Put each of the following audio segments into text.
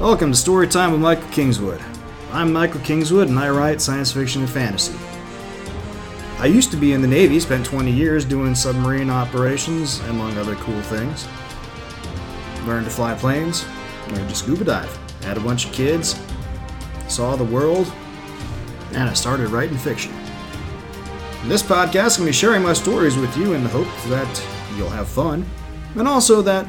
Welcome to Storytime with Michael Kingswood. I'm Michael Kingswood and I write science fiction and fantasy. I used to be in the Navy, spent 20 years doing submarine operations, among other cool things. Learned to fly planes, learned to scuba dive, had a bunch of kids, saw the world, and I started writing fiction. In this podcast, I'm going to be sharing my stories with you in the hope that you'll have fun, and also that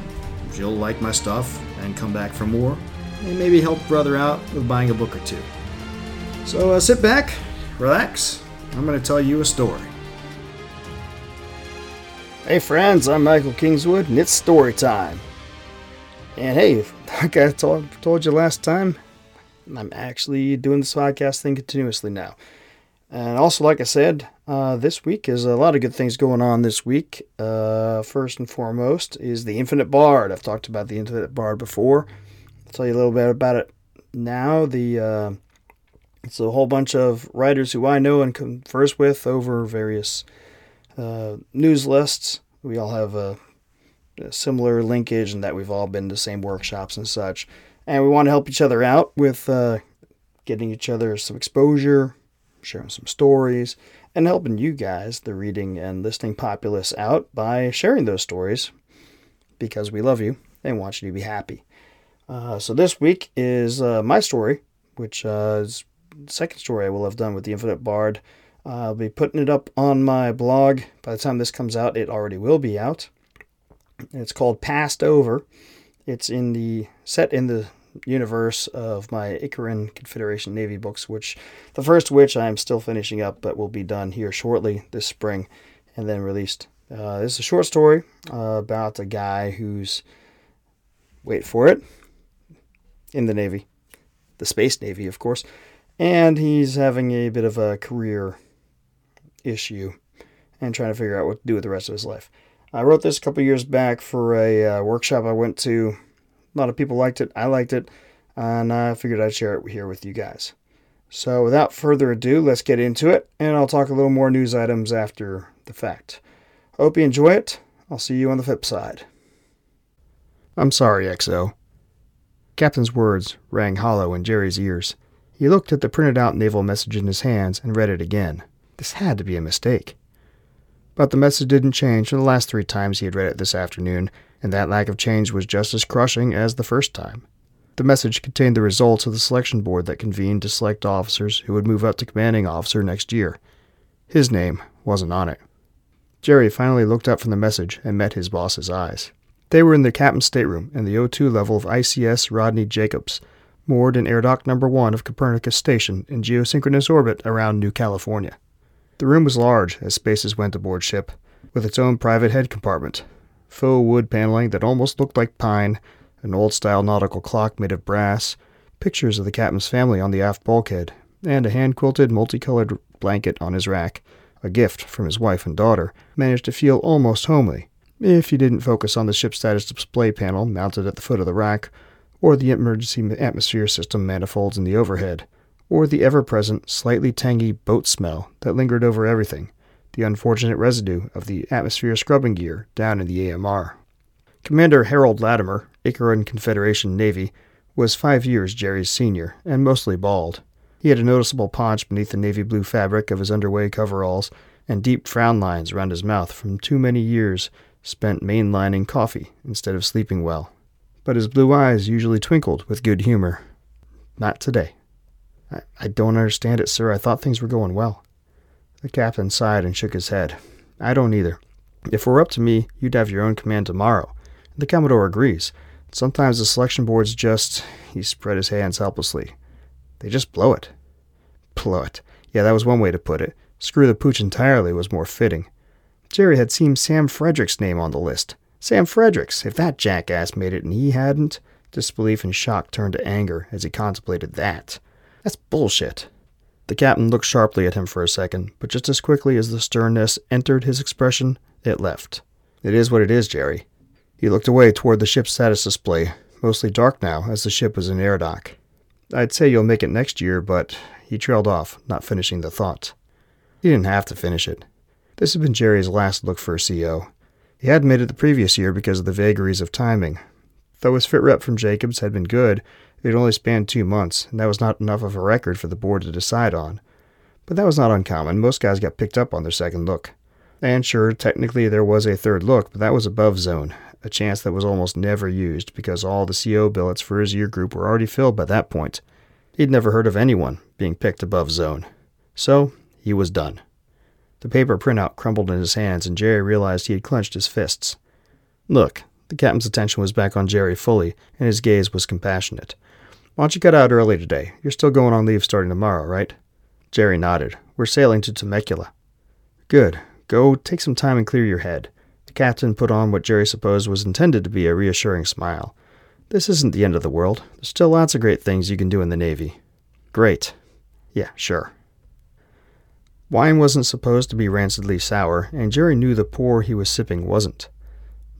you'll like my stuff and come back for more, and maybe help brother out with buying a book or two. So uh, sit back, relax. I'm going to tell you a story. Hey friends, I'm Michael Kingswood, and it's story time. And hey, like I told, you last time, I'm actually doing this podcast thing continuously now. And also, like I said, uh, this week is a lot of good things going on this week. Uh, first and foremost is the Infinite Bard. I've talked about the Infinite Bard before. Tell you a little bit about it now. The uh, it's a whole bunch of writers who I know and converse with over various uh, news lists. We all have a, a similar linkage and that we've all been to the same workshops and such. And we want to help each other out with uh, getting each other some exposure, sharing some stories, and helping you guys, the reading and listening populace, out by sharing those stories because we love you and want you to be happy. Uh, so this week is uh, my story, which uh, is the second story I will have done with the Infinite Bard. I'll be putting it up on my blog. By the time this comes out, it already will be out. It's called Passed Over. It's in the set in the universe of my Icaran Confederation Navy books, which the first which I am still finishing up, but will be done here shortly this spring, and then released. Uh, this is a short story uh, about a guy who's wait for it in the Navy, the Space Navy, of course, and he's having a bit of a career issue and trying to figure out what to do with the rest of his life. I wrote this a couple years back for a uh, workshop I went to. A lot of people liked it. I liked it. And I figured I'd share it here with you guys. So without further ado, let's get into it. And I'll talk a little more news items after the fact. Hope you enjoy it. I'll see you on the flip side. I'm sorry, XO. Captain's words rang hollow in Jerry's ears. He looked at the printed out naval message in his hands and read it again. This had to be a mistake. But the message didn't change from the last three times he had read it this afternoon, and that lack of change was just as crushing as the first time. The message contained the results of the selection board that convened to select officers who would move up to commanding officer next year. His name wasn't on it. Jerry finally looked up from the message and met his boss's eyes. They were in the captain's stateroom in the O2 level of ICS Rodney Jacobs, moored in air dock number one of Copernicus Station in geosynchronous orbit around New California. The room was large, as spaces went aboard ship, with its own private head compartment, faux wood paneling that almost looked like pine, an old style nautical clock made of brass, pictures of the captain's family on the aft bulkhead, and a hand quilted multicolored blanket on his rack, a gift from his wife and daughter, managed to feel almost homely, if you didn't focus on the ship status display panel mounted at the foot of the rack, or the emergency atmosphere system manifolds in the overhead or the ever present, slightly tangy boat smell that lingered over everything, the unfortunate residue of the atmosphere scrubbing gear down in the AMR. Commander Harold Latimer, Icaran Confederation Navy, was five years Jerry's senior and mostly bald. He had a noticeable paunch beneath the navy blue fabric of his underway coveralls and deep frown lines around his mouth from too many years spent mainlining coffee instead of sleeping well. But his blue eyes usually twinkled with good humor. Not today. I, I don't understand it, sir. I thought things were going well. The captain sighed and shook his head. I don't either. If it were up to me, you'd have your own command tomorrow. The Commodore agrees. Sometimes the selection boards just. He spread his hands helplessly. They just blow it. Blow it. Yeah, that was one way to put it. Screw the pooch entirely was more fitting. Jerry had seen Sam Frederick's name on the list. Sam Fredericks, if that jackass made it and he hadn't. Disbelief and shock turned to anger as he contemplated that. That's bullshit. The captain looked sharply at him for a second, but just as quickly as the sternness entered his expression, it left. It is what it is, Jerry. He looked away toward the ship's status display, mostly dark now as the ship was in air dock. I'd say you'll make it next year, but he trailed off, not finishing the thought. He didn't have to finish it. This had been Jerry's last look for a CO. He hadn't made it the previous year because of the vagaries of timing. Though his fit rep from Jacobs had been good, It had only spanned two months, and that was not enough of a record for the board to decide on. But that was not uncommon. Most guys got picked up on their second look. And sure, technically there was a third look, but that was above zone, a chance that was almost never used because all the CO billets for his year group were already filled by that point. He'd never heard of anyone being picked above zone. So, he was done. The paper printout crumbled in his hands, and Jerry realized he had clenched his fists. Look, the captain's attention was back on Jerry fully, and his gaze was compassionate. Why don't you cut out early today? You're still going on leave starting tomorrow, right? Jerry nodded. We're sailing to Temecula. Good. Go take some time and clear your head. The captain put on what Jerry supposed was intended to be a reassuring smile. This isn't the end of the world. There's still lots of great things you can do in the Navy. Great. Yeah, sure. Wine wasn't supposed to be rancidly sour, and Jerry knew the pour he was sipping wasn't.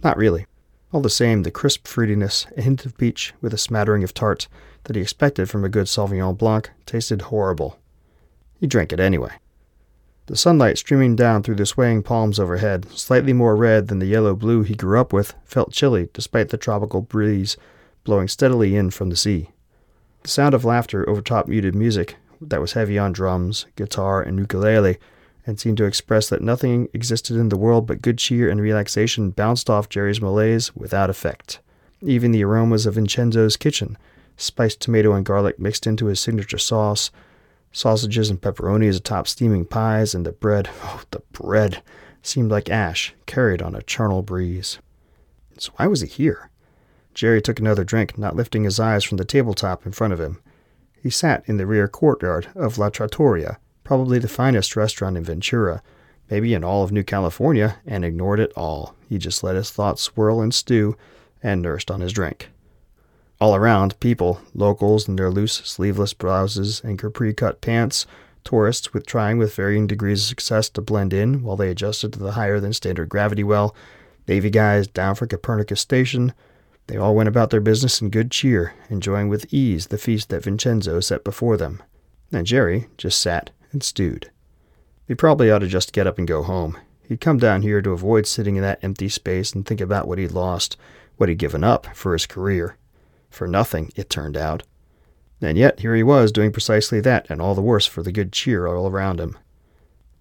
Not really. All the same, the crisp fruitiness, a hint of peach with a smattering of tart that he expected from a good Sauvignon Blanc, tasted horrible. He drank it anyway. The sunlight streaming down through the swaying palms overhead, slightly more red than the yellow blue he grew up with, felt chilly despite the tropical breeze blowing steadily in from the sea. The sound of laughter overtopped muted music that was heavy on drums, guitar, and ukulele, and seemed to express that nothing existed in the world but good cheer and relaxation bounced off Jerry's malaise without effect. Even the aromas of Vincenzo's kitchen, spiced tomato and garlic mixed into his signature sauce, sausages and pepperonis atop steaming pies, and the bread, oh, the bread, seemed like ash carried on a charnel breeze. So why was he here? Jerry took another drink, not lifting his eyes from the tabletop in front of him. He sat in the rear courtyard of La Trattoria, probably the finest restaurant in Ventura, maybe in all of New California, and ignored it all. He just let his thoughts swirl and stew and nursed on his drink. All around, people, locals in their loose, sleeveless blouses and capri cut pants, tourists with trying with varying degrees of success to blend in while they adjusted to the higher than standard gravity well, Navy guys down for Copernicus Station, they all went about their business in good cheer, enjoying with ease the feast that Vincenzo set before them. And Jerry just sat and stewed. He probably ought to just get up and go home. He'd come down here to avoid sitting in that empty space and think about what he'd lost, what he'd given up for his career. For nothing, it turned out. And yet here he was doing precisely that, and all the worse for the good cheer all around him.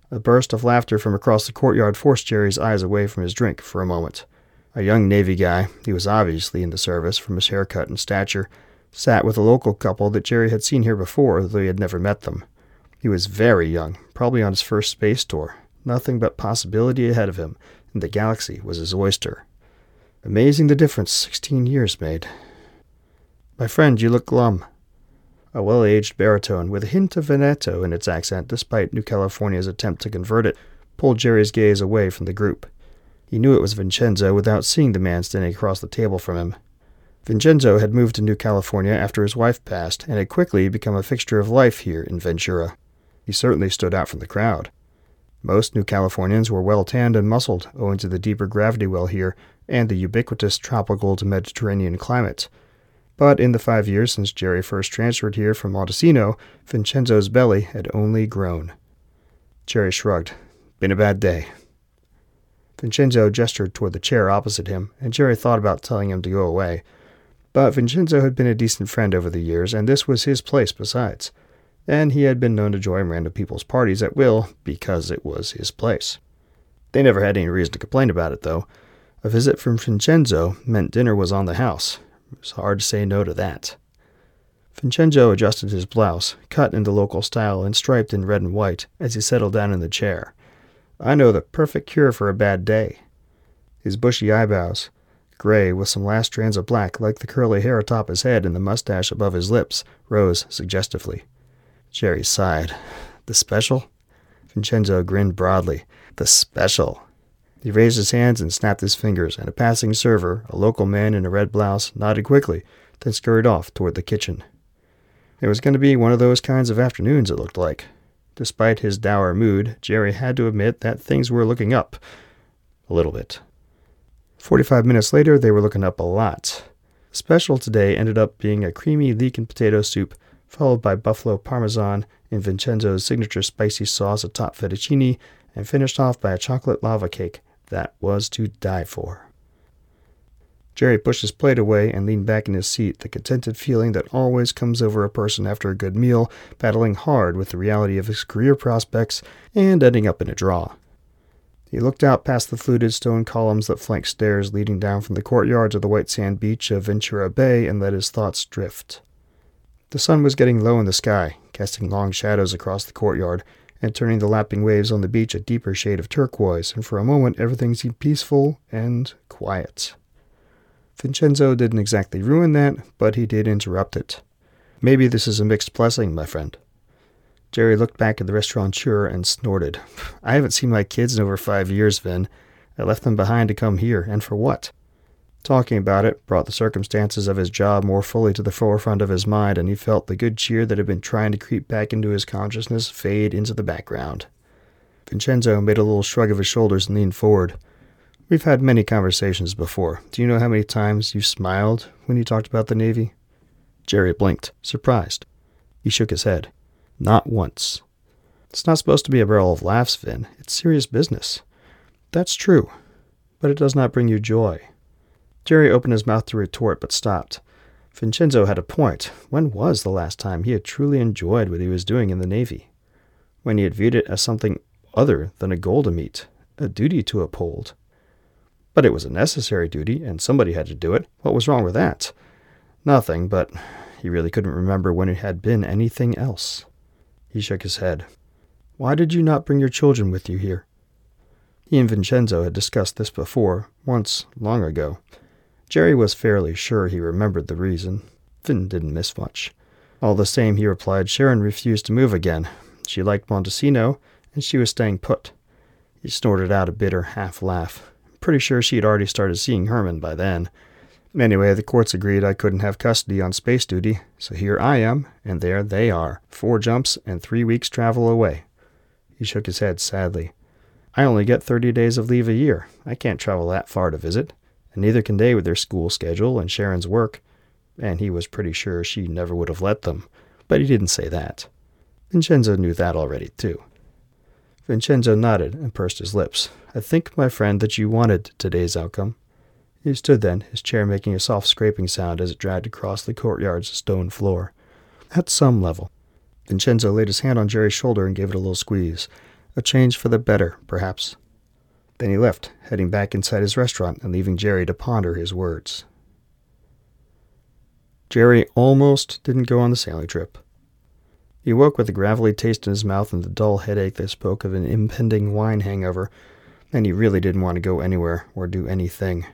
A burst of laughter from across the courtyard forced Jerry's eyes away from his drink for a moment. A young Navy guy, he was obviously in the service from his haircut and stature, sat with a local couple that Jerry had seen here before, though he had never met them. He was very young, probably on his first space tour. Nothing but possibility ahead of him, and the galaxy was his oyster. Amazing the difference sixteen years made. My friend, you look glum. A well aged baritone, with a hint of Veneto in its accent, despite New California's attempt to convert it, pulled Jerry's gaze away from the group. He knew it was Vincenzo without seeing the man standing across the table from him. Vincenzo had moved to New California after his wife passed and had quickly become a fixture of life here in Ventura. He certainly stood out from the crowd. Most New Californians were well tanned and muscled, owing to the deeper gravity well here and the ubiquitous tropical to Mediterranean climate. But in the five years since Jerry first transferred here from Montesino, Vincenzo's belly had only grown. Jerry shrugged. Been a bad day. Vincenzo gestured toward the chair opposite him, and Jerry thought about telling him to go away. But Vincenzo had been a decent friend over the years, and this was his place besides. And he had been known to join random people's parties at will because it was his place. They never had any reason to complain about it, though. A visit from Vincenzo meant dinner was on the house. It was hard to say no to that. Vincenzo adjusted his blouse, cut in the local style and striped in red and white, as he settled down in the chair. I know the perfect cure for a bad day. His bushy eyebrows, gray with some last strands of black like the curly hair atop his head and the mustache above his lips, rose suggestively. Jerry sighed. The special? Vincenzo grinned broadly. The special. He raised his hands and snapped his fingers, and a passing server, a local man in a red blouse, nodded quickly, then scurried off toward the kitchen. It was going to be one of those kinds of afternoons, it looked like. Despite his dour mood, Jerry had to admit that things were looking up. A little bit. Forty-five minutes later, they were looking up a lot. Special today ended up being a creamy leek and potato soup, followed by buffalo parmesan in Vincenzo's signature spicy sauce atop fettuccine, and finished off by a chocolate lava cake that was to die for. Jerry pushed his plate away and leaned back in his seat, the contented feeling that always comes over a person after a good meal, battling hard with the reality of his career prospects and ending up in a draw. He looked out past the fluted stone columns that flanked stairs leading down from the courtyard to the white sand beach of Ventura Bay and let his thoughts drift. The sun was getting low in the sky, casting long shadows across the courtyard and turning the lapping waves on the beach a deeper shade of turquoise, and for a moment everything seemed peaceful and quiet. Vincenzo didn't exactly ruin that, but he did interrupt it. Maybe this is a mixed blessing, my friend. Jerry looked back at the restaurateur and snorted. I haven't seen my kids in over five years, Vin. I left them behind to come here, and for what? Talking about it brought the circumstances of his job more fully to the forefront of his mind, and he felt the good cheer that had been trying to creep back into his consciousness fade into the background. Vincenzo made a little shrug of his shoulders and leaned forward. We've had many conversations before. Do you know how many times you smiled when you talked about the Navy? Jerry blinked, surprised. He shook his head. Not once. It's not supposed to be a barrel of laughs, Vin. It's serious business. That's true, but it does not bring you joy. Jerry opened his mouth to retort, but stopped. Vincenzo had a point. When was the last time he had truly enjoyed what he was doing in the Navy? When he had viewed it as something other than a goal to meet, a duty to uphold. But it was a necessary duty, and somebody had to do it. What was wrong with that? Nothing, but he really couldn't remember when it had been anything else. He shook his head. Why did you not bring your children with you here? He and Vincenzo had discussed this before, once, long ago. Jerry was fairly sure he remembered the reason. Vin didn't miss much. All the same, he replied, Sharon refused to move again. She liked Montesino, and she was staying put. He snorted out a bitter half laugh. Pretty sure she had already started seeing Herman by then. Anyway, the courts agreed I couldn't have custody on space duty, so here I am, and there they are, four jumps and three weeks' travel away. He shook his head sadly. I only get thirty days of leave a year. I can't travel that far to visit, and neither can they with their school schedule and Sharon's work. And he was pretty sure she never would have let them, but he didn't say that. Vincenzo knew that already, too. Vincenzo nodded and pursed his lips. I think, my friend, that you wanted today's outcome. He stood then, his chair making a soft scraping sound as it dragged across the courtyard's stone floor. At some level. Vincenzo laid his hand on Jerry's shoulder and gave it a little squeeze. A change for the better, perhaps. Then he left, heading back inside his restaurant and leaving Jerry to ponder his words. Jerry almost didn't go on the sailing trip. He woke with a gravelly taste in his mouth and the dull headache that spoke of an impending wine hangover, and he really didn't want to go anywhere or do anything.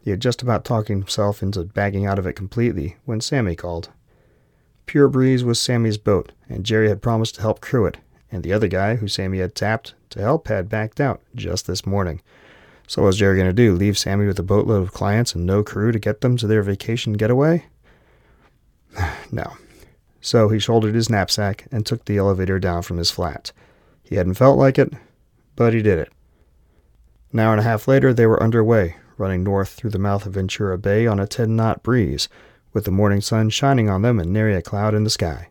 He had just about talked himself into bagging out of it completely when Sammy called. Pure Breeze was Sammy's boat, and Jerry had promised to help crew it, and the other guy, who Sammy had tapped to help, had backed out just this morning. So what was Jerry going to do? Leave Sammy with a boatload of clients and no crew to get them to their vacation getaway? no. So he shouldered his knapsack and took the elevator down from his flat. He hadn't felt like it, but he did it. An hour and a half later, they were underway, running north through the mouth of Ventura Bay on a 10 knot breeze, with the morning sun shining on them and nary a cloud in the sky.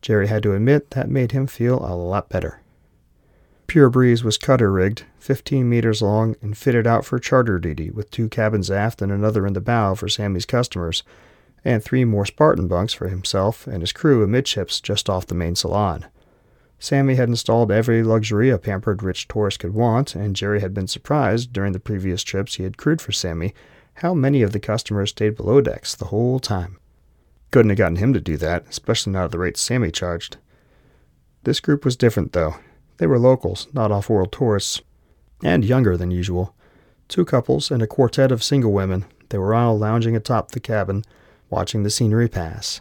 Jerry had to admit that made him feel a lot better. Pure Breeze was cutter rigged, 15 meters long, and fitted out for charter duty, with two cabins aft and another in the bow for Sammy's customers, and three more Spartan bunks for himself and his crew amidships just off the main salon. Sammy had installed every luxury a pampered rich tourist could want, and Jerry had been surprised during the previous trips he had crewed for Sammy how many of the customers stayed below decks the whole time. Couldn't have gotten him to do that, especially not at the rates Sammy charged. This group was different, though. They were locals, not off world tourists, and younger than usual. Two couples and a quartet of single women. They were all lounging atop the cabin, watching the scenery pass.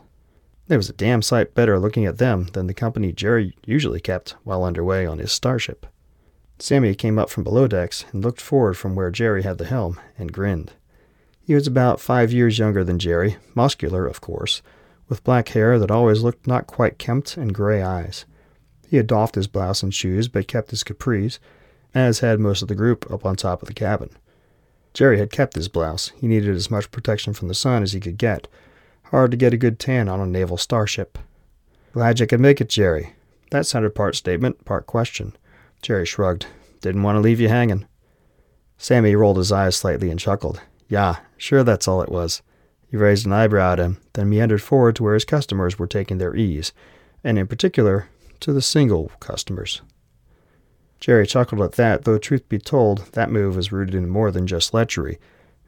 It was a damn sight better looking at them than the company Jerry usually kept while underway on his starship. Sammy came up from below decks and looked forward from where Jerry had the helm and grinned. He was about five years younger than Jerry, muscular, of course, with black hair that always looked not quite kempt and gray eyes. He had doffed his blouse and shoes, but kept his capris, as had most of the group up on top of the cabin. Jerry had kept his blouse. He needed as much protection from the sun as he could get, Hard to get a good tan on a naval starship. Glad you could make it, Jerry. That sounded part statement, part question. Jerry shrugged. Didn't want to leave you hanging. Sammy rolled his eyes slightly and chuckled. Yeah, sure that's all it was. He raised an eyebrow at him, then meandered forward to where his customers were taking their ease, and in particular, to the single customers. Jerry chuckled at that, though truth be told, that move was rooted in more than just lechery.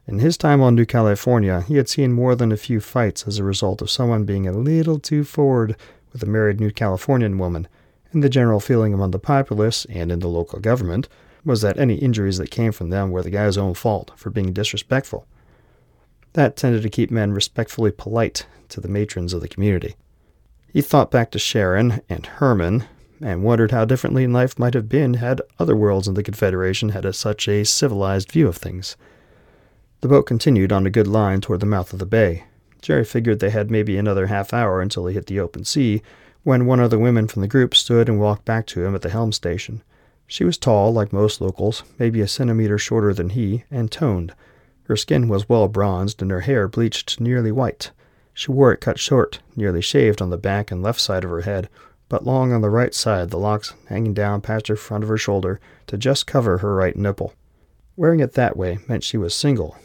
In his time on New California, he had seen more than a few fights as a result of someone being a little too forward with a married New Californian woman, and the general feeling among the populace and in the local government was that any injuries that came from them were the guy's own fault for being disrespectful. That tended to keep men respectfully polite to the matrons of the community. He thought back to Sharon and Herman and wondered how differently life might have been had other worlds in the Confederation had a, such a civilized view of things. The boat continued on a good line toward the mouth of the bay. Jerry figured they had maybe another half hour until they hit the open sea, when one of the women from the group stood and walked back to him at the helm station. She was tall, like most locals, maybe a centimeter shorter than he, and toned. Her skin was well bronzed and her hair bleached nearly white. She wore it cut short, nearly shaved on the back and left side of her head, but long on the right side, the locks hanging down past her front of her shoulder to just cover her right nipple. Wearing it that way meant she was single.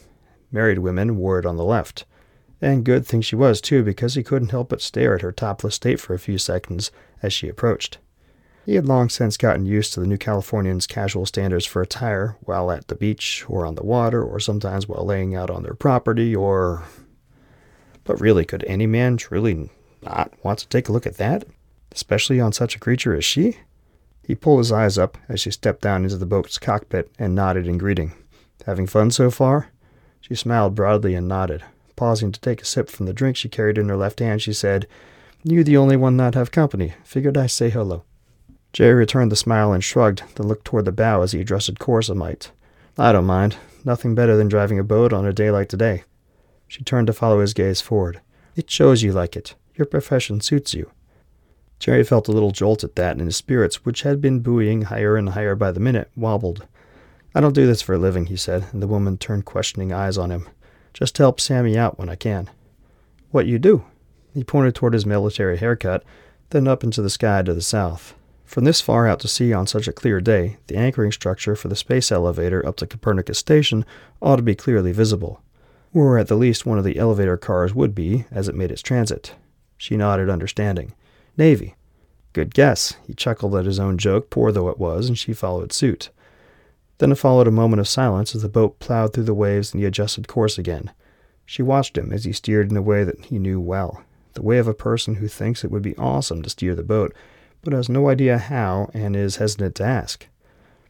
Married women wore it on the left. And good thing she was, too, because he couldn't help but stare at her topless state for a few seconds as she approached. He had long since gotten used to the New Californians' casual standards for attire while at the beach or on the water or sometimes while laying out on their property or. But really, could any man truly not want to take a look at that? Especially on such a creature as she? He pulled his eyes up as she stepped down into the boat's cockpit and nodded in greeting. Having fun so far? She smiled broadly and nodded. Pausing to take a sip from the drink she carried in her left hand, she said, You the only one not have company. Figured I say hello. Jerry returned the smile and shrugged, then looked toward the bow as he addressed might. I don't mind. Nothing better than driving a boat on a day like today. She turned to follow his gaze forward. It shows you like it. Your profession suits you. Jerry felt a little jolt at that, and his spirits, which had been buoying higher and higher by the minute, wobbled. I don't do this for a living, he said, and the woman turned questioning eyes on him. Just to help Sammy out when I can. What you do? He pointed toward his military haircut, then up into the sky to the south. From this far out to sea on such a clear day, the anchoring structure for the space elevator up to Copernicus Station ought to be clearly visible. Or at the least one of the elevator cars would be, as it made its transit. She nodded, understanding. Navy. Good guess. He chuckled at his own joke, poor though it was, and she followed suit. Then followed a moment of silence as the boat plowed through the waves and he adjusted course again. She watched him as he steered in a way that he knew well, the way of a person who thinks it would be awesome to steer the boat, but has no idea how and is hesitant to ask.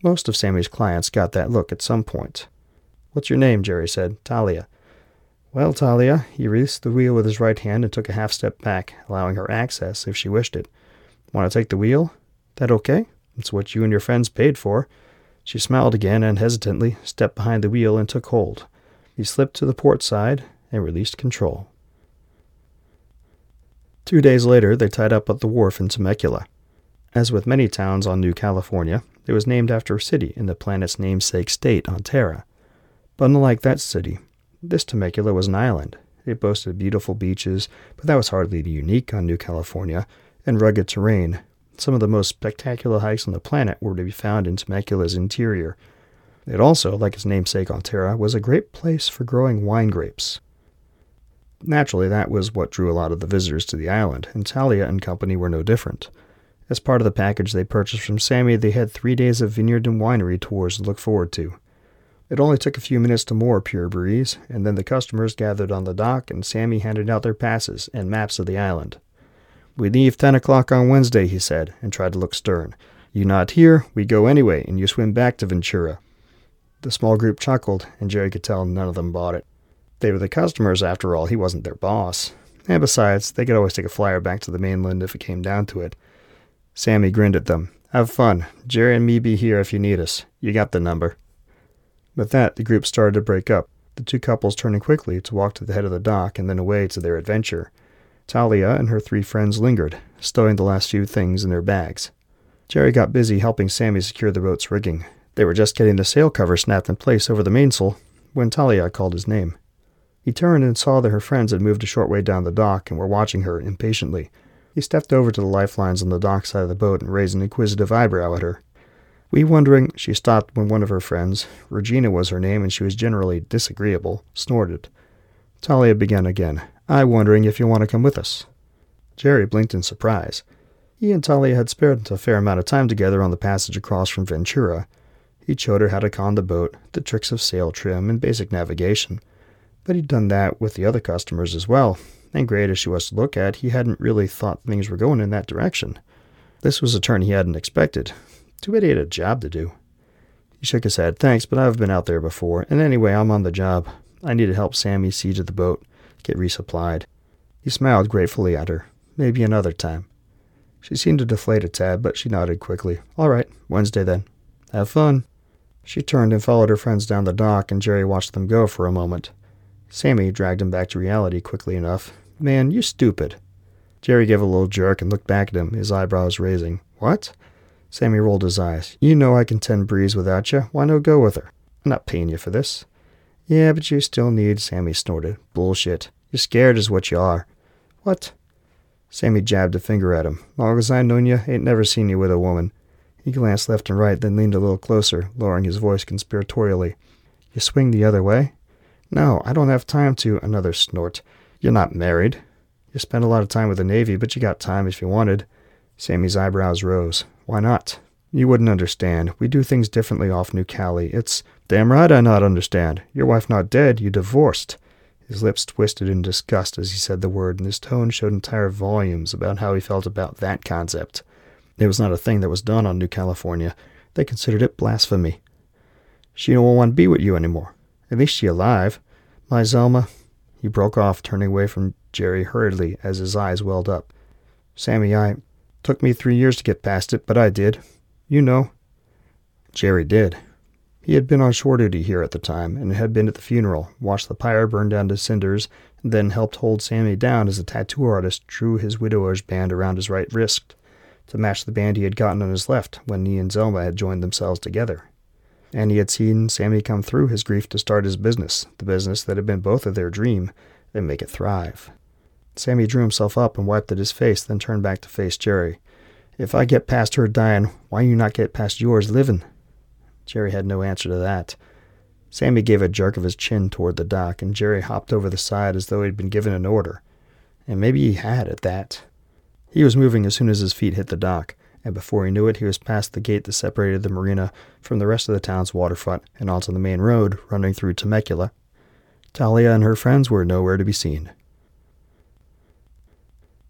Most of Sammy's clients got that look at some point. What's your name? Jerry said. Talia. Well, Talia, he released the wheel with his right hand and took a half step back, allowing her access if she wished it. Want to take the wheel? That okay? It's what you and your friends paid for. She smiled again and hesitantly stepped behind the wheel and took hold. He slipped to the port side and released control. Two days later, they tied up at the wharf in Temecula. As with many towns on New California, it was named after a city in the planet's namesake state on Terra. But unlike that city, this Temecula was an island. It boasted beautiful beaches, but that was hardly unique on New California, and rugged terrain, some of the most spectacular hikes on the planet were to be found in Temecula's interior. It also, like its namesake on Terra, was a great place for growing wine grapes. Naturally, that was what drew a lot of the visitors to the island, and Talia and company were no different. As part of the package they purchased from Sammy, they had three days of vineyard and winery tours to look forward to. It only took a few minutes to moor Pure Breeze, and then the customers gathered on the dock, and Sammy handed out their passes and maps of the island. We leave 10 o'clock on Wednesday, he said, and tried to look stern. You not here, we go anyway, and you swim back to Ventura. The small group chuckled, and Jerry could tell none of them bought it. They were the customers, after all, he wasn't their boss. And besides, they could always take a flyer back to the mainland if it came down to it. Sammy grinned at them. Have fun. Jerry and me be here if you need us. You got the number. With that, the group started to break up, the two couples turning quickly to walk to the head of the dock and then away to their adventure. Talia and her three friends lingered, stowing the last few things in their bags. Jerry got busy helping Sammy secure the boat's rigging. They were just getting the sail cover snapped in place over the mainsail when Talia called his name. He turned and saw that her friends had moved a short way down the dock and were watching her impatiently. He stepped over to the lifelines on the dock side of the boat and raised an inquisitive eyebrow at her. We wondering, she stopped when one of her friends, Regina was her name and she was generally disagreeable, snorted. Talia began again. I wondering if you want to come with us. Jerry blinked in surprise. He and Talia had spent a fair amount of time together on the passage across from Ventura. He showed her how to con the boat, the tricks of sail trim, and basic navigation. But he'd done that with the other customers as well, and great as she was to look at, he hadn't really thought things were going in that direction. This was a turn he hadn't expected, too bad he had a job to do. He shook his head. Thanks, but I've been out there before. And anyway, I'm on the job. I need to help Sammy see to the boat, get resupplied. He smiled gratefully at her. Maybe another time. She seemed to deflate a tad, but she nodded quickly. All right, Wednesday then. Have fun. She turned and followed her friends down the dock, and Jerry watched them go for a moment. Sammy dragged him back to reality quickly enough. Man, you stupid. Jerry gave a little jerk and looked back at him, his eyebrows raising. What? Sammy rolled his eyes. You know I can tend Breeze without you. Why no go with her? I'm not paying you for this. Yeah, but you still need, Sammy snorted. Bullshit. You're scared is what you are. What? Sammy jabbed a finger at him. Long as I known you, ain't never seen you with a woman. He glanced left and right, then leaned a little closer, lowering his voice conspiratorially. You swing the other way? No, I don't have time to. Another snort. You're not married. You spent a lot of time with the Navy, but you got time if you wanted. Sammy's eyebrows rose. Why not? You wouldn't understand. We do things differently off New Cali. It's damn right I not understand. Your wife not dead, you divorced. His lips twisted in disgust as he said the word, and his tone showed entire volumes about how he felt about that concept. It was not a thing that was done on New California. They considered it blasphemy. She don't want to be with you anymore. At least she alive. My Zelma. He broke off, turning away from Jerry hurriedly as his eyes welled up. Sammy, I Took me three years to get past it, but I did. You know. Jerry did. He had been on shore duty here at the time, and had been at the funeral, watched the pyre burn down to cinders, and then helped hold Sammy down as the tattoo artist drew his widower's band around his right wrist to match the band he had gotten on his left when he and Zelma had joined themselves together. And he had seen Sammy come through his grief to start his business, the business that had been both of their dream, and make it thrive. Sammy drew himself up and wiped at his face, then turned back to face Jerry. If I get past her dying, why you not get past yours living? Jerry had no answer to that. Sammy gave a jerk of his chin toward the dock, and Jerry hopped over the side as though he'd been given an order. And maybe he had at that. He was moving as soon as his feet hit the dock, and before he knew it, he was past the gate that separated the marina from the rest of the town's waterfront and onto the main road running through Temecula. Talia and her friends were nowhere to be seen.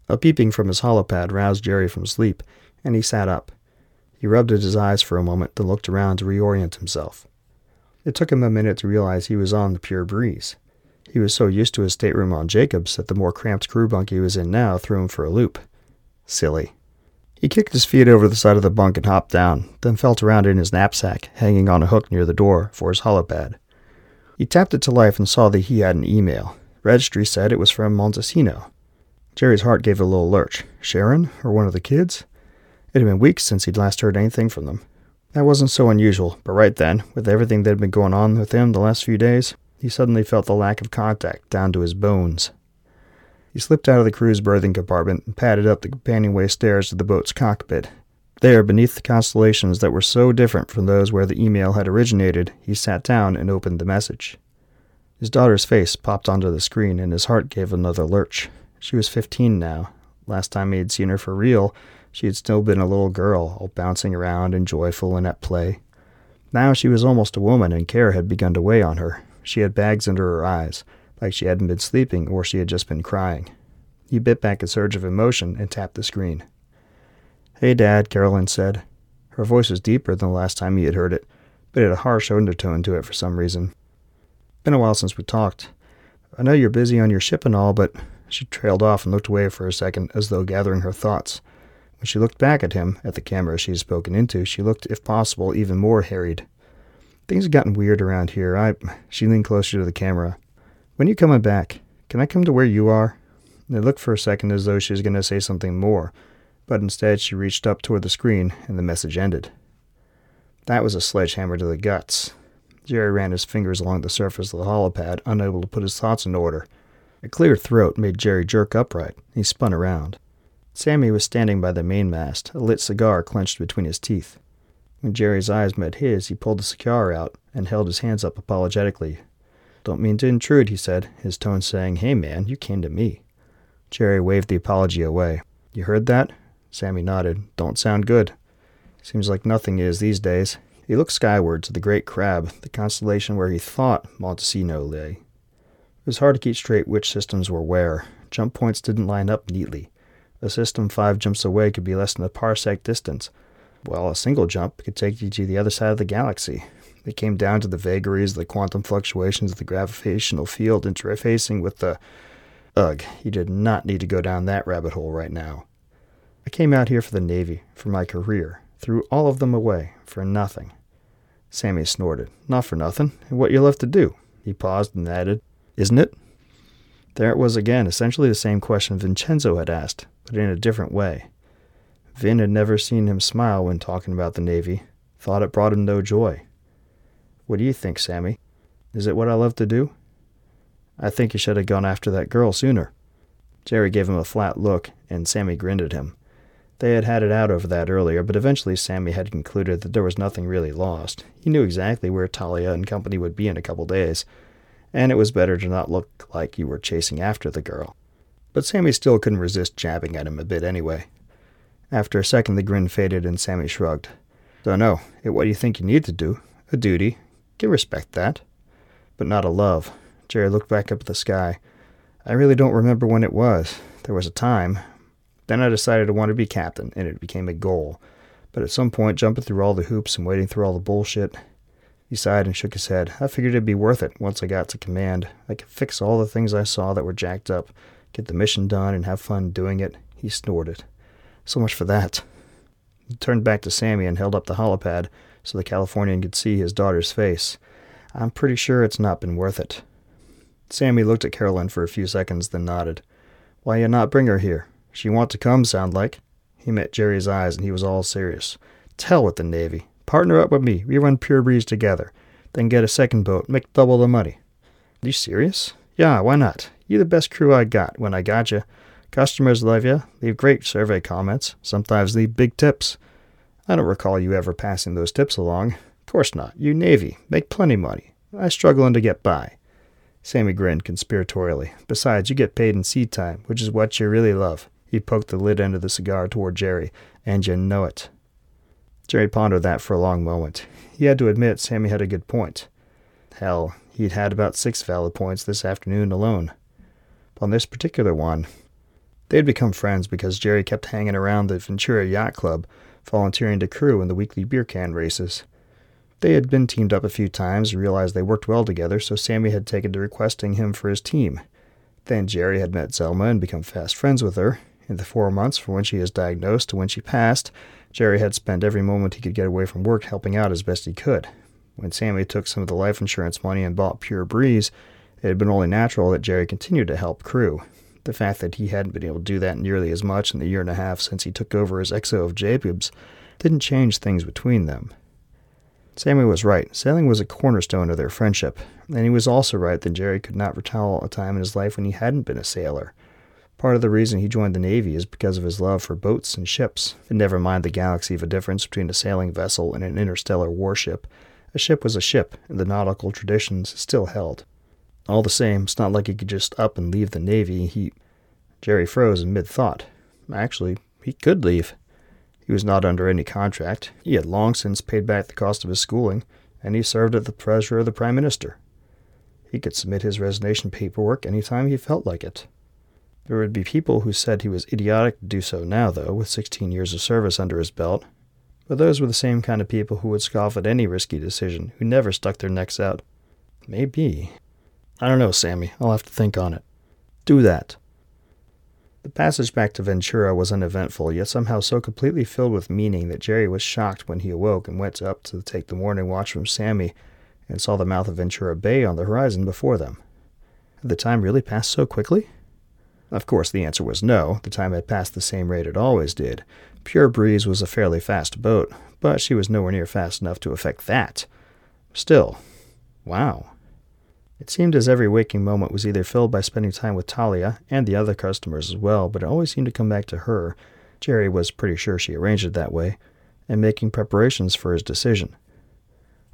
A peeping from his holopad roused Jerry from sleep, and he sat up. He rubbed at his eyes for a moment, then looked around to reorient himself. It took him a minute to realize he was on the pure breeze. He was so used to his stateroom on Jacobs that the more cramped crew bunk he was in now threw him for a loop. Silly. He kicked his feet over the side of the bunk and hopped down, then felt around in his knapsack, hanging on a hook near the door, for his holopad. He tapped it to life and saw that he had an email. Registry said it was from Montesino. Jerry's heart gave a little lurch. Sharon? Or one of the kids? It had been weeks since he'd last heard anything from them. That wasn't so unusual, but right then, with everything that had been going on with him the last few days, he suddenly felt the lack of contact down to his bones. He slipped out of the crew's berthing compartment and padded up the companionway stairs to the boat's cockpit. There, beneath the constellations that were so different from those where the email had originated, he sat down and opened the message. His daughter's face popped onto the screen, and his heart gave another lurch. She was 15 now. Last time he had seen her for real, she had still been a little girl, all bouncing around and joyful and at play. Now she was almost a woman, and care had begun to weigh on her. She had bags under her eyes, like she hadn't been sleeping or she had just been crying. He bit back a surge of emotion and tapped the screen. Hey, Dad, Carolyn said. Her voice was deeper than the last time he had heard it, but it had a harsh undertone to it for some reason. Been a while since we talked. I know you're busy on your ship and all, but she trailed off and looked away for a second, as though gathering her thoughts. When she looked back at him, at the camera she had spoken into, she looked, if possible, even more harried. Things have gotten weird around here. I. She leaned closer to the camera. When are you coming back? Can I come to where you are? It looked for a second as though she was going to say something more, but instead she reached up toward the screen and the message ended. That was a sledgehammer to the guts. Jerry ran his fingers along the surface of the holopad, unable to put his thoughts in order. A clear throat made Jerry jerk upright. He spun around. Sammy was standing by the mainmast, a lit cigar clenched between his teeth. When Jerry's eyes met his, he pulled the cigar out and held his hands up apologetically. Don't mean to intrude, he said, his tone saying, Hey man, you came to me. Jerry waved the apology away. You heard that? Sammy nodded. Don't sound good. Seems like nothing is these days. He looked skyward to the great crab, the constellation where he thought Montesino lay. It was hard to keep straight which systems were where. Jump points didn't line up neatly. A system five jumps away could be less than a parsec distance, while a single jump could take you to the other side of the galaxy. It came down to the vagaries of the quantum fluctuations of the gravitational field interfacing with the. Ugh, he did not need to go down that rabbit hole right now. I came out here for the Navy, for my career, threw all of them away, for nothing. Sammy snorted. Not for nothing. And what you left to do? He paused and added, Isn't it? There it was again, essentially the same question Vincenzo had asked, but in a different way. Vin had never seen him smile when talking about the Navy, thought it brought him no joy. What do you think, Sammy? Is it what I love to do? I think you should have gone after that girl sooner. Jerry gave him a flat look, and Sammy grinned at him. They had had it out over that earlier, but eventually Sammy had concluded that there was nothing really lost. He knew exactly where Talia and company would be in a couple days, and it was better to not look like you were chasing after the girl. But Sammy still couldn't resist jabbing at him a bit anyway. After a second, the grin faded and Sammy shrugged. Don't know. It What you think you need to do? A duty. Can respect that. But not a love. Jerry looked back up at the sky. I really don't remember when it was. There was a time, then I decided to want to be captain, and it became a goal. But at some point, jumping through all the hoops and wading through all the bullshit, he sighed and shook his head. I figured it'd be worth it once I got to command. I could fix all the things I saw that were jacked up, get the mission done, and have fun doing it. He snorted. So much for that. He turned back to Sammy and held up the holopad so the Californian could see his daughter's face. I'm pretty sure it's not been worth it. Sammy looked at Carolyn for a few seconds, then nodded. Why you not bring her here? She want to come, sound like. He met Jerry's eyes and he was all serious. Tell with the Navy. Partner up with me. We run Pure Breeze together. Then get a second boat. Make double the money. Are you serious? Yeah, why not? You the best crew I got when I got you. Customers love you. Leave great survey comments. Sometimes leave big tips. I don't recall you ever passing those tips along. Of course not. You Navy. Make plenty money. I struggling to get by. Sammy grinned conspiratorially. Besides, you get paid in seat time, which is what you really love. He poked the lit end of the cigar toward Jerry. And you know it. Jerry pondered that for a long moment. He had to admit Sammy had a good point. Hell, he'd had about six valid points this afternoon alone. But on this particular one, they had become friends because Jerry kept hanging around the Ventura Yacht Club, volunteering to crew in the weekly beer can races. They had been teamed up a few times and realized they worked well together, so Sammy had taken to requesting him for his team. Then Jerry had met Zelma and become fast friends with her, in the four months from when she was diagnosed to when she passed, Jerry had spent every moment he could get away from work helping out as best he could. When Sammy took some of the life insurance money and bought Pure Breeze, it had been only natural that Jerry continued to help crew. The fact that he hadn't been able to do that nearly as much in the year and a half since he took over as XO of Jacobs didn't change things between them. Sammy was right. Sailing was a cornerstone of their friendship, and he was also right that Jerry could not recall a time in his life when he hadn't been a sailor. Part of the reason he joined the Navy is because of his love for boats and ships. And never mind the galaxy of a difference between a sailing vessel and an interstellar warship. A ship was a ship, and the nautical traditions still held. All the same, it's not like he could just up and leave the Navy. He. Jerry froze in mid thought. Actually, he could leave. He was not under any contract. He had long since paid back the cost of his schooling, and he served at the pleasure of the Prime Minister. He could submit his resignation paperwork any time he felt like it. There would be people who said he was idiotic to do so now, though, with 16 years of service under his belt. But those were the same kind of people who would scoff at any risky decision, who never stuck their necks out. Maybe. I don't know, Sammy. I'll have to think on it. Do that. The passage back to Ventura was uneventful, yet somehow so completely filled with meaning that Jerry was shocked when he awoke and went up to take the morning watch from Sammy and saw the mouth of Ventura Bay on the horizon before them. Had the time really passed so quickly? Of course, the answer was no. The time had passed the same rate it always did. Pure Breeze was a fairly fast boat, but she was nowhere near fast enough to affect that. Still, wow. It seemed as every waking moment was either filled by spending time with Talia and the other customers as well, but it always seemed to come back to her. Jerry was pretty sure she arranged it that way. and making preparations for his decision.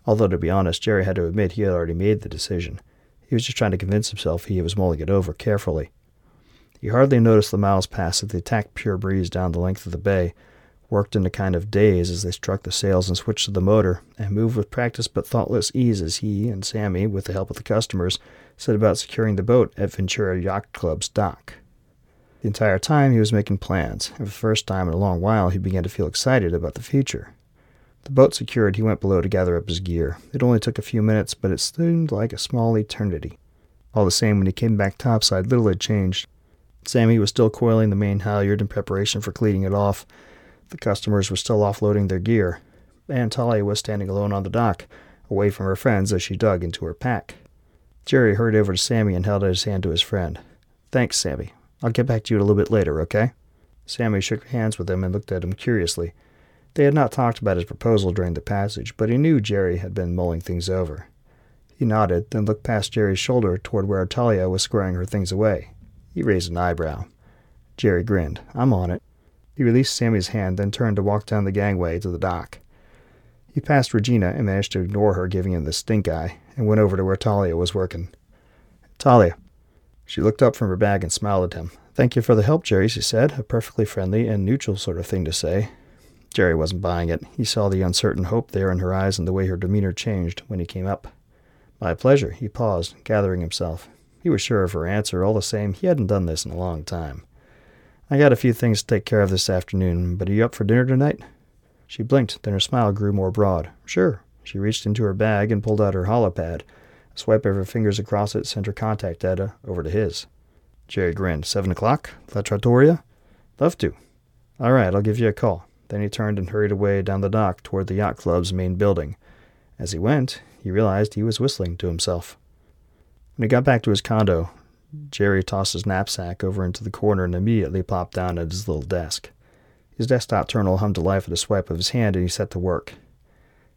Although, to be honest, Jerry had to admit he had already made the decision. He was just trying to convince himself he was mulling it over carefully. He hardly noticed the miles pass as they attacked pure breeze down the length of the bay, worked in a kind of daze as they struck the sails and switched to the motor, and moved with practiced but thoughtless ease as he and Sammy, with the help of the customers, set about securing the boat at Ventura Yacht Club's dock. The entire time he was making plans, and for the first time in a long while he began to feel excited about the future. The boat secured, he went below to gather up his gear. It only took a few minutes, but it seemed like a small eternity. All the same, when he came back topside, little had changed. Sammy was still coiling the main halyard in preparation for cleaning it off. The customers were still offloading their gear. and Talia was standing alone on the dock, away from her friends as she dug into her pack. Jerry hurried over to Sammy and held out his hand to his friend. Thanks, Sammy. I'll get back to you a little bit later, okay? Sammy shook hands with him and looked at him curiously. They had not talked about his proposal during the passage, but he knew Jerry had been mulling things over. He nodded, then looked past Jerry's shoulder toward where Talia was squaring her things away. He raised an eyebrow. Jerry grinned. I'm on it. He released Sammy's hand, then turned to walk down the gangway to the dock. He passed Regina and managed to ignore her giving him the stink eye, and went over to where Talia was working. Talia. She looked up from her bag and smiled at him. Thank you for the help, Jerry, she said, a perfectly friendly and neutral sort of thing to say. Jerry wasn't buying it. He saw the uncertain hope there in her eyes and the way her demeanor changed when he came up. My pleasure, he paused, gathering himself. He was sure of her answer. All the same, he hadn't done this in a long time. I got a few things to take care of this afternoon, but are you up for dinner tonight? She blinked, then her smile grew more broad. Sure. She reached into her bag and pulled out her holopad. A swipe of her fingers across it sent her contact data over to his. Jerry grinned. Seven o'clock? La Trattoria? Love to. All right, I'll give you a call. Then he turned and hurried away down the dock toward the yacht club's main building. As he went, he realized he was whistling to himself. When he got back to his condo, Jerry tossed his knapsack over into the corner and immediately plopped down at his little desk. His desktop terminal hummed to life at a swipe of his hand and he set to work.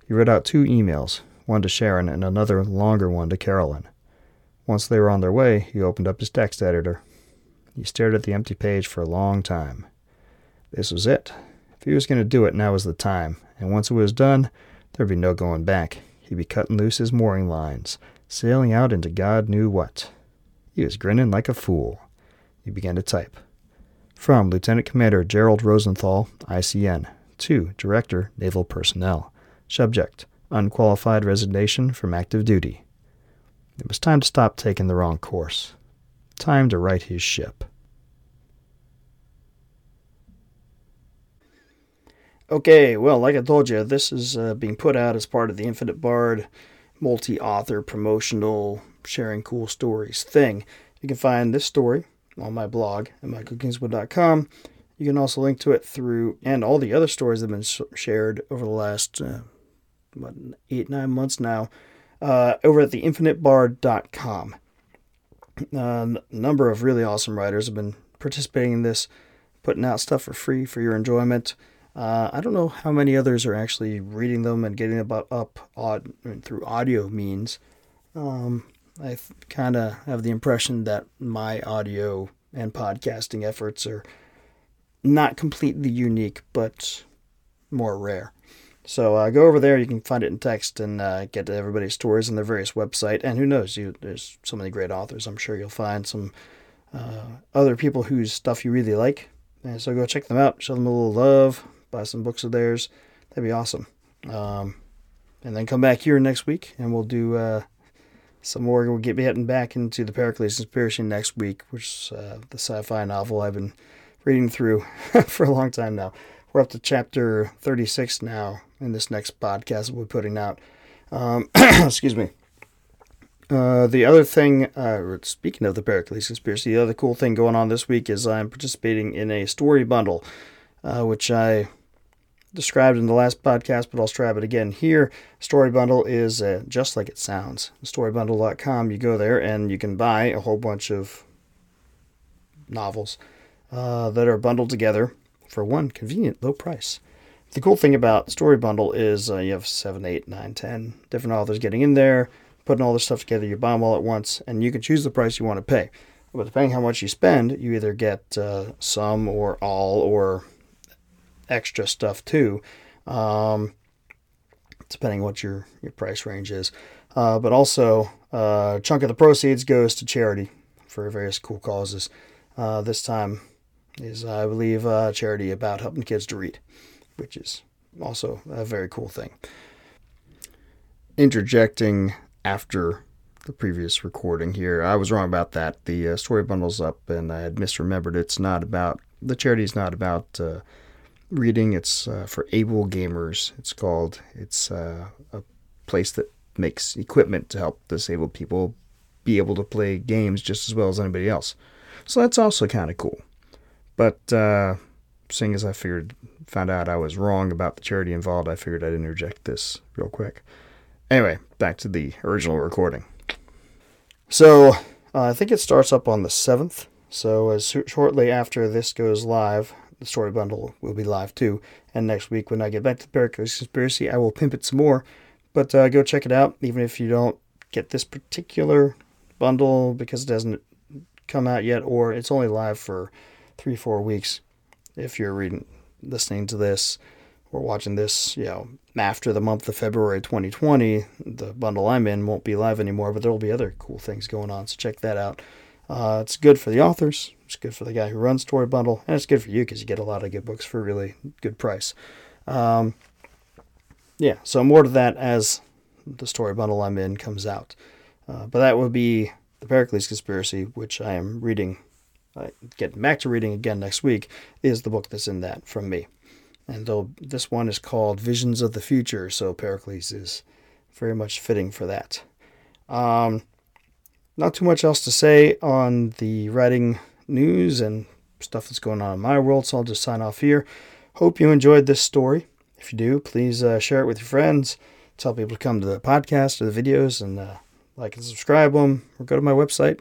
He wrote out two emails, one to Sharon and another longer one to Carolyn. Once they were on their way, he opened up his text editor. He stared at the empty page for a long time. This was it. If he was going to do it, now was the time, and once it was done, there'd be no going back. He'd be cutting loose his mooring lines, sailing out into God knew what. He was grinning like a fool. He began to type. From Lieutenant Commander Gerald Rosenthal, ICN, to Director, Naval Personnel. Subject, unqualified resignation from active duty. It was time to stop taking the wrong course. Time to right his ship. Okay, well, like I told you, this is uh, being put out as part of the Infinite Bard multi author promotional sharing cool stories thing. You can find this story on my blog at michaelkingswood.com. You can also link to it through, and all the other stories that have been shared over the last uh, what, eight, nine months now, uh, over at theinfinitebard.com. Uh, a number of really awesome writers have been participating in this, putting out stuff for free for your enjoyment. Uh, I don't know how many others are actually reading them and getting them up through audio means. Um, I kind of have the impression that my audio and podcasting efforts are not completely unique, but more rare. So uh, go over there. You can find it in text and uh, get to everybody's stories on their various website. And who knows? You there's so many great authors. I'm sure you'll find some uh, other people whose stuff you really like. And so go check them out. Show them a little love buy some books of theirs. That'd be awesome. Um, and then come back here next week and we'll do uh, some more. We'll get heading back into the Pericles Conspiracy next week, which is uh, the sci fi novel I've been reading through for a long time now. We're up to chapter 36 now in this next podcast we'll be putting out. Um, excuse me. Uh, the other thing, uh, speaking of the Pericles Conspiracy, the other cool thing going on this week is I'm participating in a story bundle, uh, which I described in the last podcast, but I'll describe it again here. Story Bundle is uh, just like it sounds. Storybundle.com, you go there and you can buy a whole bunch of novels uh, that are bundled together for one convenient low price. The cool thing about Story Bundle is uh, you have seven, eight, nine, ten different authors getting in there, putting all this stuff together. You buy them all at once, and you can choose the price you want to pay. But depending how much you spend, you either get uh, some or all or extra stuff too. um, depending what your, your price range is. Uh, but also, uh, a chunk of the proceeds goes to charity for various cool causes. Uh, this time is, I believe, a charity about helping kids to read, which is also a very cool thing. Interjecting after the previous recording here, I was wrong about that. The uh, story bundle's up, and I had misremembered. It's not about the charity is not about uh, reading. It's uh, for able gamers. It's called. It's uh, a place that makes equipment to help disabled people be able to play games just as well as anybody else. So that's also kind of cool. But uh, seeing as I figured, found out I was wrong about the charity involved, I figured I'd interject this real quick. Anyway, back to the original recording. So uh, I think it starts up on the 7th. So as shortly after this goes live, the story bundle will be live too. And next week, when I get back to the Pericles Conspiracy, I will pimp it some more. But uh, go check it out, even if you don't get this particular bundle because it doesn't come out yet, or it's only live for three, four weeks. If you're reading, listening to this, or watching this, you know, after the month of February 2020, the bundle I'm in won't be live anymore, but there will be other cool things going on. So check that out. Uh, it's good for the authors. It's good for the guy who runs Story Bundle, and it's good for you because you get a lot of good books for a really good price. Um, yeah, so more to that as the story bundle I'm in comes out. Uh, but that would be the Pericles Conspiracy, which I am reading, uh, getting back to reading again next week, is the book that's in that from me. And though this one is called Visions of the Future, so Pericles is very much fitting for that. Um, not too much else to say on the writing news and stuff that's going on in my world, so I'll just sign off here. Hope you enjoyed this story. If you do, please uh, share it with your friends. Tell people to come to the podcast or the videos and uh, like and subscribe them, or go to my website.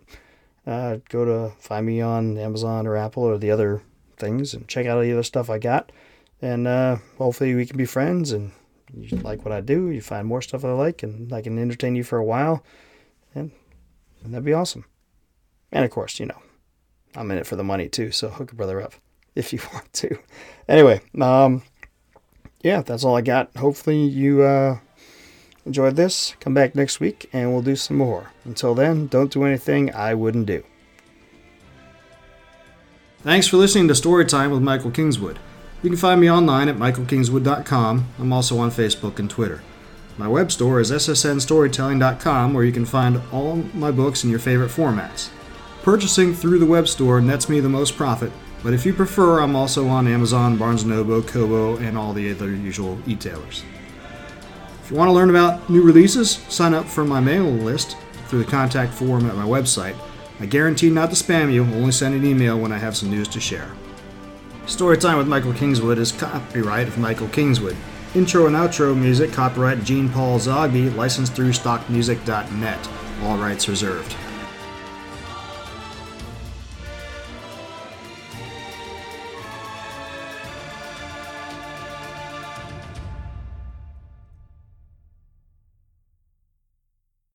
Uh, go to find me on Amazon or Apple or the other things and check out all the other stuff I got. And uh, hopefully we can be friends and you like what I do. You find more stuff I like and I can entertain you for a while. And, that'd be awesome. And of course, you know, I'm in it for the money too. So hook a brother up if you want to. Anyway, um, yeah, that's all I got. Hopefully you uh, enjoyed this. Come back next week and we'll do some more. Until then, don't do anything I wouldn't do. Thanks for listening to Storytime with Michael Kingswood. You can find me online at michaelkingswood.com. I'm also on Facebook and Twitter. My web store is ssnstorytelling.com where you can find all my books in your favorite formats. Purchasing through the web store nets me the most profit, but if you prefer, I'm also on Amazon, Barnes & Noble, Kobo, and all the other usual e-tailers. If you want to learn about new releases, sign up for my mailing list through the contact form at my website. I guarantee not to spam you, only send an email when I have some news to share. Storytime with Michael Kingswood is copyright of Michael Kingswood. Intro and outro music copyright Gene Paul Zogby, licensed through stockmusic.net. All rights reserved.